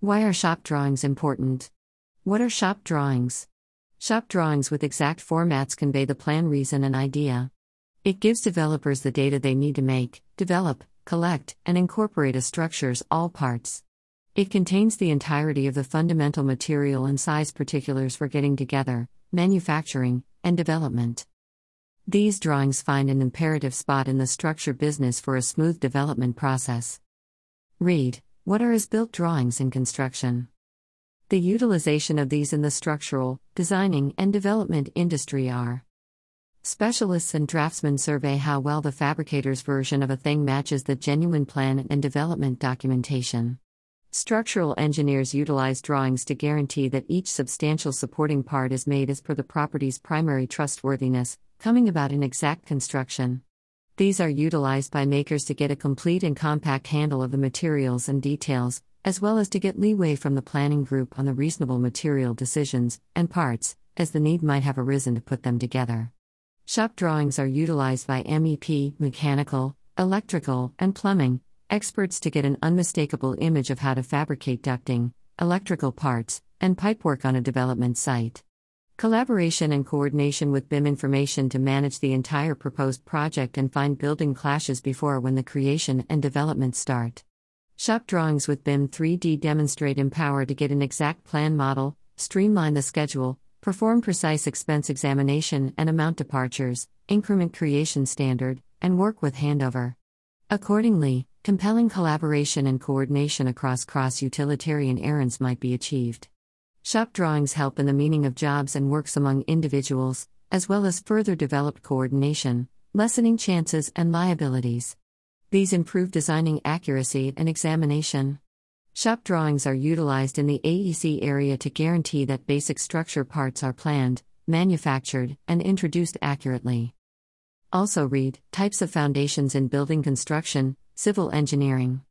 Why are shop drawings important? What are shop drawings? Shop drawings with exact formats convey the plan, reason, and idea. It gives developers the data they need to make, develop, collect, and incorporate a structure's all parts. It contains the entirety of the fundamental material and size particulars for getting together, manufacturing, and development. These drawings find an imperative spot in the structure business for a smooth development process. Read What are as built drawings in construction? The utilization of these in the structural, designing, and development industry are. Specialists and draftsmen survey how well the fabricator's version of a thing matches the genuine plan and development documentation. Structural engineers utilize drawings to guarantee that each substantial supporting part is made as per the property's primary trustworthiness, coming about in exact construction. These are utilized by makers to get a complete and compact handle of the materials and details, as well as to get leeway from the planning group on the reasonable material decisions and parts, as the need might have arisen to put them together. Shop drawings are utilized by MEP, mechanical, electrical, and plumbing experts to get an unmistakable image of how to fabricate ducting, electrical parts, and pipework on a development site. Collaboration and coordination with BIM information to manage the entire proposed project and find building clashes before when the creation and development start. Shop drawings with BIM 3D demonstrate empower to get an exact plan model, streamline the schedule, perform precise expense examination and amount departures, increment creation standard, and work with handover. Accordingly, compelling collaboration and coordination across cross utilitarian errands might be achieved. Shop drawings help in the meaning of jobs and works among individuals, as well as further developed coordination, lessening chances and liabilities. These improve designing accuracy and examination. Shop drawings are utilized in the AEC area to guarantee that basic structure parts are planned, manufactured, and introduced accurately. Also, read Types of Foundations in Building Construction, Civil Engineering.